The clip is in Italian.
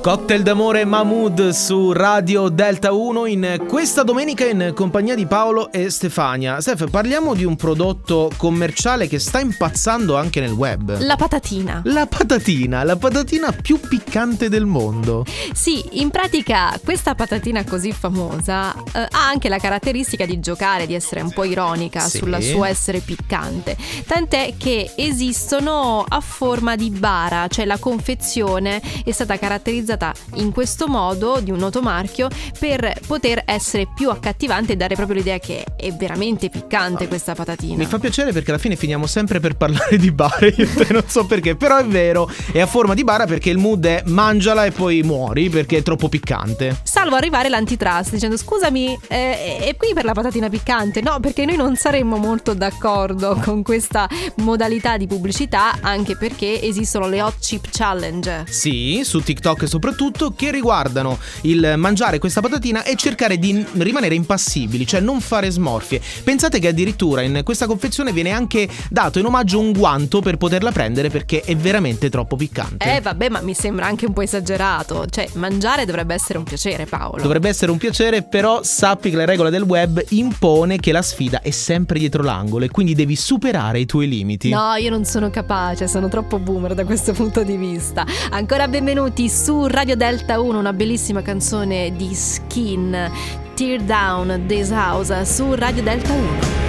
Cocktail d'amore Mahmood su Radio Delta 1 in questa domenica in compagnia di Paolo e Stefania. Stef, parliamo di un prodotto commerciale che sta impazzando anche nel web. La patatina. La patatina, la patatina più piccante del mondo. Sì, in pratica questa patatina così famosa eh, ha anche la caratteristica di giocare, di essere un po' ironica Sì. sul suo essere piccante. Tant'è che esistono a forma di bara, cioè la confezione è stata caratterizzata in questo modo di un noto marchio per poter essere più accattivante e dare proprio l'idea che è veramente piccante questa patatina. Mi fa piacere perché alla fine finiamo sempre per parlare di bare, io e te non so perché, però è vero, è a forma di bara perché il mood è mangiala e poi muori perché è troppo piccante. Salvo arrivare l'antitrust dicendo scusami, eh, è qui per la patatina piccante? No, perché noi non saremmo molto d'accordo con questa modalità di pubblicità, anche perché esistono le hot chip challenge. Sì, su TikTok soprattutto, che riguardano il mangiare questa patatina e cercare di rimanere impassibili, cioè non fare smorfie. Pensate che addirittura in questa confezione viene anche dato in omaggio un guanto per poterla prendere perché è veramente troppo piccante. Eh vabbè, ma mi sembra anche un po' esagerato. Cioè, mangiare dovrebbe essere un piacere, Paolo. Dovrebbe essere un piacere, però sappi che la regola del web impone che la sfida è sempre dietro l'angolo e quindi devi superare i tuoi limiti. No, io non sono capace, sono troppo boomer da questo punto di vista. Ancora benvenuti su Radio Delta 1, una bellissima canzone di Skin, Tear Down This House su Radio Delta 1.